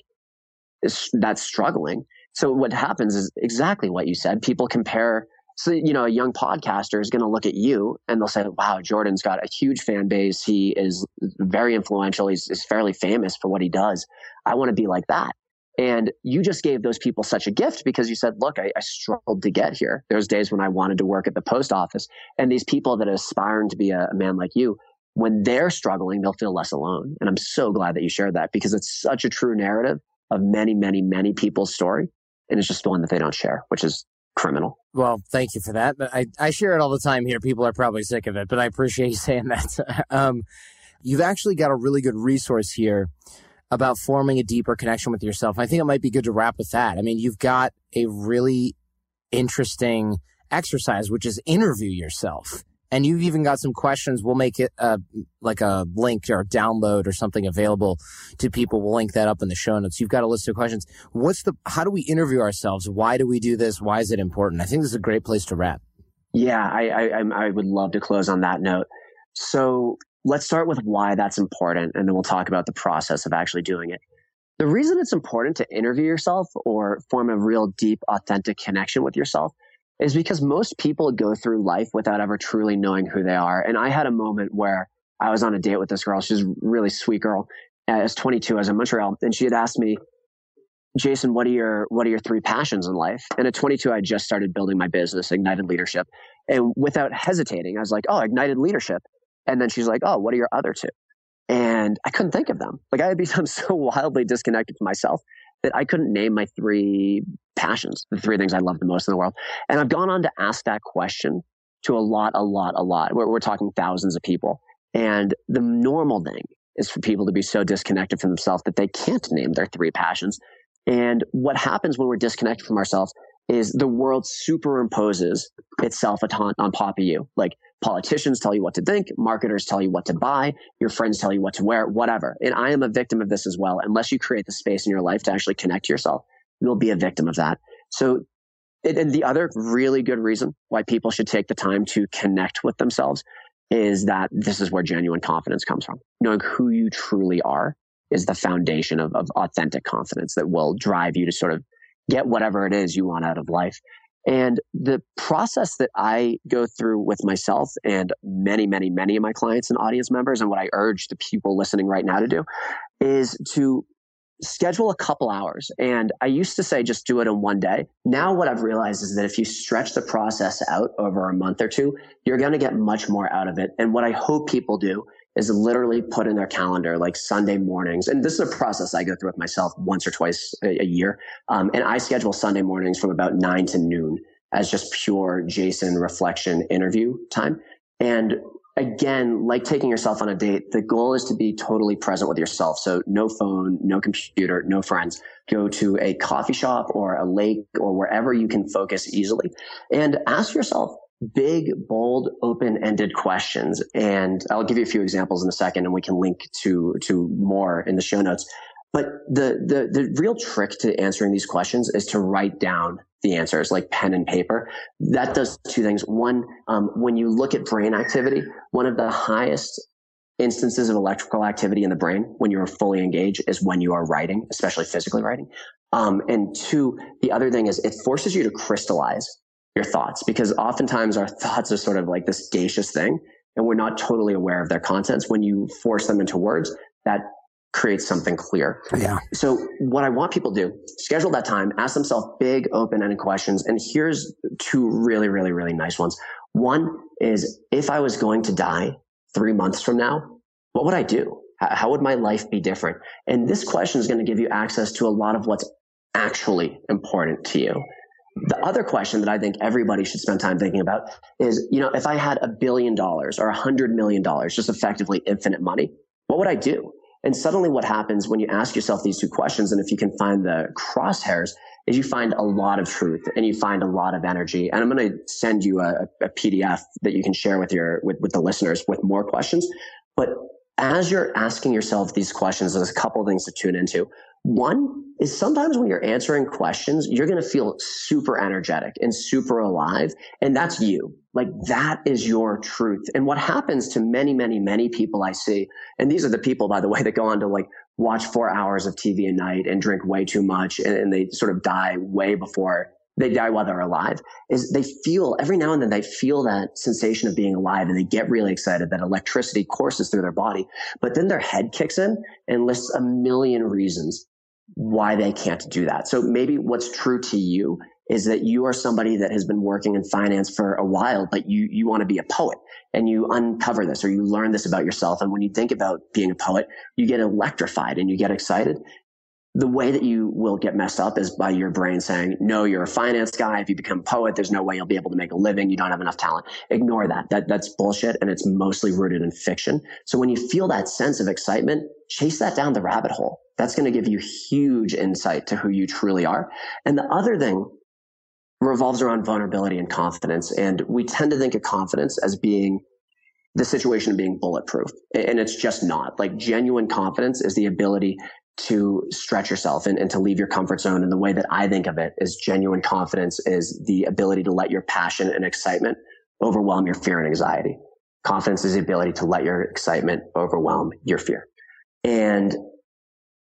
is that's struggling. So what happens is exactly what you said. People compare. So, you know, a young podcaster is going to look at you and they'll say, wow, Jordan's got a huge fan base. He is very influential. He's, he's fairly famous for what he does. I want to be like that. And you just gave those people such a gift because you said, look, I, I, struggled to get here. There's days when I wanted to work at the post office. And these people that are aspiring to be a, a man like you, when they're struggling, they'll feel less alone. And I'm so glad that you shared that because it's such a true narrative of many, many, many people's story. And it's just one that they don't share, which is criminal. Well, thank you for that. But I, I share it all the time here. People are probably sick of it, but I appreciate you saying that. um, you've actually got a really good resource here about forming a deeper connection with yourself. I think it might be good to wrap with that. I mean, you've got a really interesting exercise, which is interview yourself. And you've even got some questions. We'll make it uh, like a link or a download or something available to people. We'll link that up in the show notes. You've got a list of questions. What's the, how do we interview ourselves? Why do we do this? Why is it important? I think this is a great place to wrap. Yeah, I, I, I would love to close on that note. So let's start with why that's important, and then we'll talk about the process of actually doing it. The reason it's important to interview yourself or form a real deep, authentic connection with yourself is because most people go through life without ever truly knowing who they are. And I had a moment where I was on a date with this girl. She's a really sweet girl. I was 22. I was in Montreal, and she had asked me, "Jason, what are your what are your three passions in life?" And at 22, I just started building my business, Ignited Leadership, and without hesitating, I was like, "Oh, Ignited Leadership." And then she's like, "Oh, what are your other two? And I couldn't think of them. Like I had become so wildly disconnected from myself that I couldn't name my three passions, the three things I love the most in the world. And I've gone on to ask that question to a lot, a lot, a lot. We're, we're talking thousands of people. And the normal thing is for people to be so disconnected from themselves that they can't name their three passions. And what happens when we're disconnected from ourselves is the world superimposes itself on, on top of you. Like politicians tell you what to think, marketers tell you what to buy, your friends tell you what to wear, whatever. And I am a victim of this as well. Unless you create the space in your life to actually connect to yourself, you'll be a victim of that. So, and the other really good reason why people should take the time to connect with themselves is that this is where genuine confidence comes from. Knowing who you truly are is the foundation of, of authentic confidence that will drive you to sort of get whatever it is you want out of life. And the process that I go through with myself and many, many, many of my clients and audience members, and what I urge the people listening right now to do is to schedule a couple hours. And I used to say just do it in one day. Now, what I've realized is that if you stretch the process out over a month or two, you're going to get much more out of it. And what I hope people do is literally put in their calendar like Sunday mornings. And this is a process I go through with myself once or twice a, a year. Um, and I schedule Sunday mornings from about nine to noon as just pure Jason reflection interview time. And again, like taking yourself on a date, the goal is to be totally present with yourself. So no phone, no computer, no friends. Go to a coffee shop or a lake or wherever you can focus easily and ask yourself big, bold, open-ended questions. And I'll give you a few examples in a second and we can link to, to more in the show notes. But the, the, the real trick to answering these questions is to write down the answers like pen and paper. That does two things. One, um, when you look at brain activity, one of the highest instances of electrical activity in the brain when you're fully engaged is when you are writing, especially physically writing. Um, and two, the other thing is it forces you to crystallize your thoughts because oftentimes our thoughts are sort of like this gaseous thing and we're not totally aware of their contents. When you force them into words, that creates something clear. Yeah. So what I want people to do, schedule that time, ask themselves big open-ended questions. And here's two really, really, really nice ones. One is if I was going to die three months from now, what would I do? How would my life be different? And this question is going to give you access to a lot of what's actually important to you. The other question that I think everybody should spend time thinking about is, you know, if I had a billion dollars or a hundred million dollars, just effectively infinite money, what would I do? And suddenly what happens when you ask yourself these two questions, and if you can find the crosshairs, is you find a lot of truth and you find a lot of energy. And I'm going to send you a, a PDF that you can share with your, with, with the listeners with more questions. But as you're asking yourself these questions, there's a couple things to tune into. One is sometimes when you're answering questions, you're going to feel super energetic and super alive. And that's you. Like that is your truth. And what happens to many, many, many people I see, and these are the people, by the way, that go on to like watch four hours of TV a night and drink way too much and, and they sort of die way before they die while they're alive is they feel every now and then they feel that sensation of being alive and they get really excited that electricity courses through their body. But then their head kicks in and lists a million reasons why they can't do that. So maybe what's true to you is that you are somebody that has been working in finance for a while, but you, you want to be a poet and you uncover this or you learn this about yourself. And when you think about being a poet, you get electrified and you get excited. The way that you will get messed up is by your brain saying, no, you're a finance guy. If you become a poet, there's no way you'll be able to make a living. You don't have enough talent. Ignore that. That, that's bullshit. And it's mostly rooted in fiction. So when you feel that sense of excitement, chase that down the rabbit hole. That's going to give you huge insight to who you truly are. And the other thing revolves around vulnerability and confidence. And we tend to think of confidence as being the situation of being bulletproof. And it's just not. Like genuine confidence is the ability to stretch yourself and, and to leave your comfort zone. And the way that I think of it is genuine confidence is the ability to let your passion and excitement overwhelm your fear and anxiety. Confidence is the ability to let your excitement overwhelm your fear. And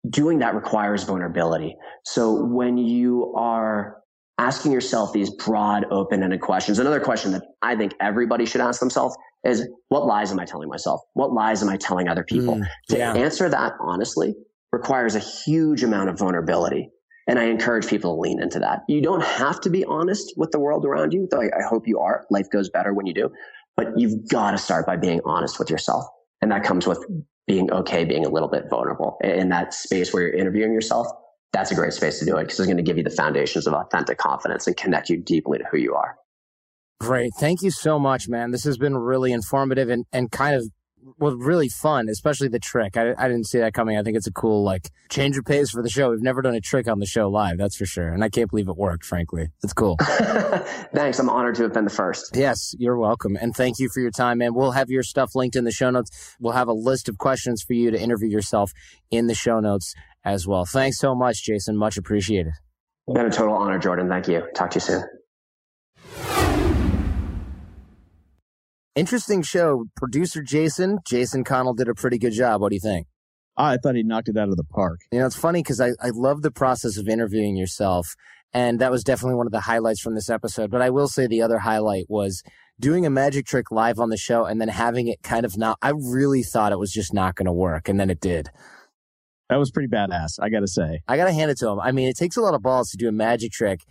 doing that requires vulnerability. So when you are asking yourself these broad, open-ended questions. Another question that I think everybody should ask themselves is, what lies am I telling myself? What lies am I telling other people? Mm, yeah. To answer that honestly requires a huge amount of vulnerability. And I encourage people to lean into that. You don't have to be honest with the world around you, though I, I hope you are. Life goes better when you do. But you've got to start by being honest with yourself. And that comes with being okay, being a little bit vulnerable in that space where you're interviewing yourself that's a great space to do it because it's going to give you the foundations of authentic confidence and connect you deeply to who you are. Great. Thank you so much, man. This has been really informative and, and kind of well, really fun, especially the trick. I, I didn't see that coming. I think it's a cool, like, change of pace for the show. We've never done a trick on the show live, that's for sure. And I can't believe it worked, frankly. It's cool. Thanks. I'm honored to have been the first. Yes, you're welcome. And thank you for your time, man. We'll have your stuff linked in the show notes. We'll have a list of questions for you to interview yourself in the show notes as well. Thanks so much, Jason. Much appreciated. Been a total honor, Jordan. Thank you. Talk to you soon. Interesting show. Producer Jason, Jason Connell did a pretty good job. What do you think? I thought he knocked it out of the park. You know, it's funny because I, I love the process of interviewing yourself. And that was definitely one of the highlights from this episode. But I will say the other highlight was doing a magic trick live on the show and then having it kind of not, I really thought it was just not going to work. And then it did. That was pretty badass, I gotta say. I gotta hand it to him. I mean, it takes a lot of balls to do a magic trick.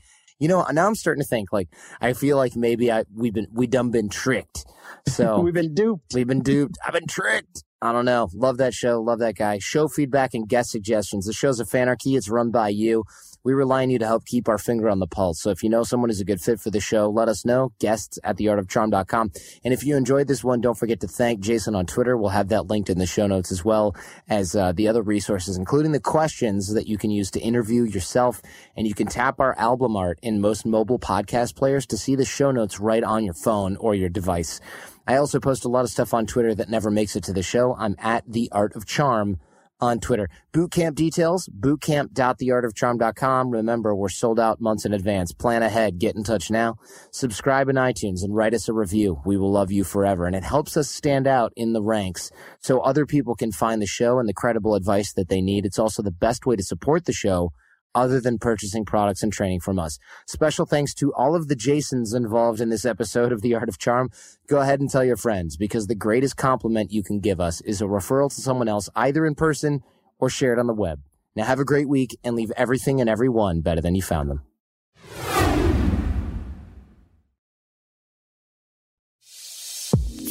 You know, now I'm starting to think like I feel like maybe I we've been we done been tricked. So we've been duped. We've been duped. I've been tricked. I don't know. Love that show. Love that guy. Show feedback and guest suggestions. The show's a fanarchy. It's run by you. We rely on you to help keep our finger on the pulse. So if you know someone who's a good fit for the show, let us know. Guests at theartofcharm.com. And if you enjoyed this one, don't forget to thank Jason on Twitter. We'll have that linked in the show notes as well as uh, the other resources, including the questions that you can use to interview yourself. And you can tap our album art in most mobile podcast players to see the show notes right on your phone or your device. I also post a lot of stuff on Twitter that never makes it to the show. I'm at the Art of Charm on Twitter. Bootcamp details, bootcamp.theartofcharm.com. Remember, we're sold out months in advance. Plan ahead. Get in touch now. Subscribe in iTunes and write us a review. We will love you forever. And it helps us stand out in the ranks so other people can find the show and the credible advice that they need. It's also the best way to support the show other than purchasing products and training from us. Special thanks to all of the Jasons involved in this episode of The Art of Charm. Go ahead and tell your friends because the greatest compliment you can give us is a referral to someone else, either in person or shared on the web. Now have a great week and leave everything and everyone better than you found them.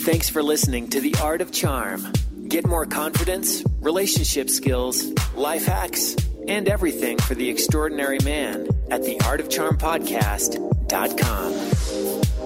Thanks for listening to The Art of Charm. Get more confidence, relationship skills, life hacks, and everything for the extraordinary man at theartofcharmpodcast.com.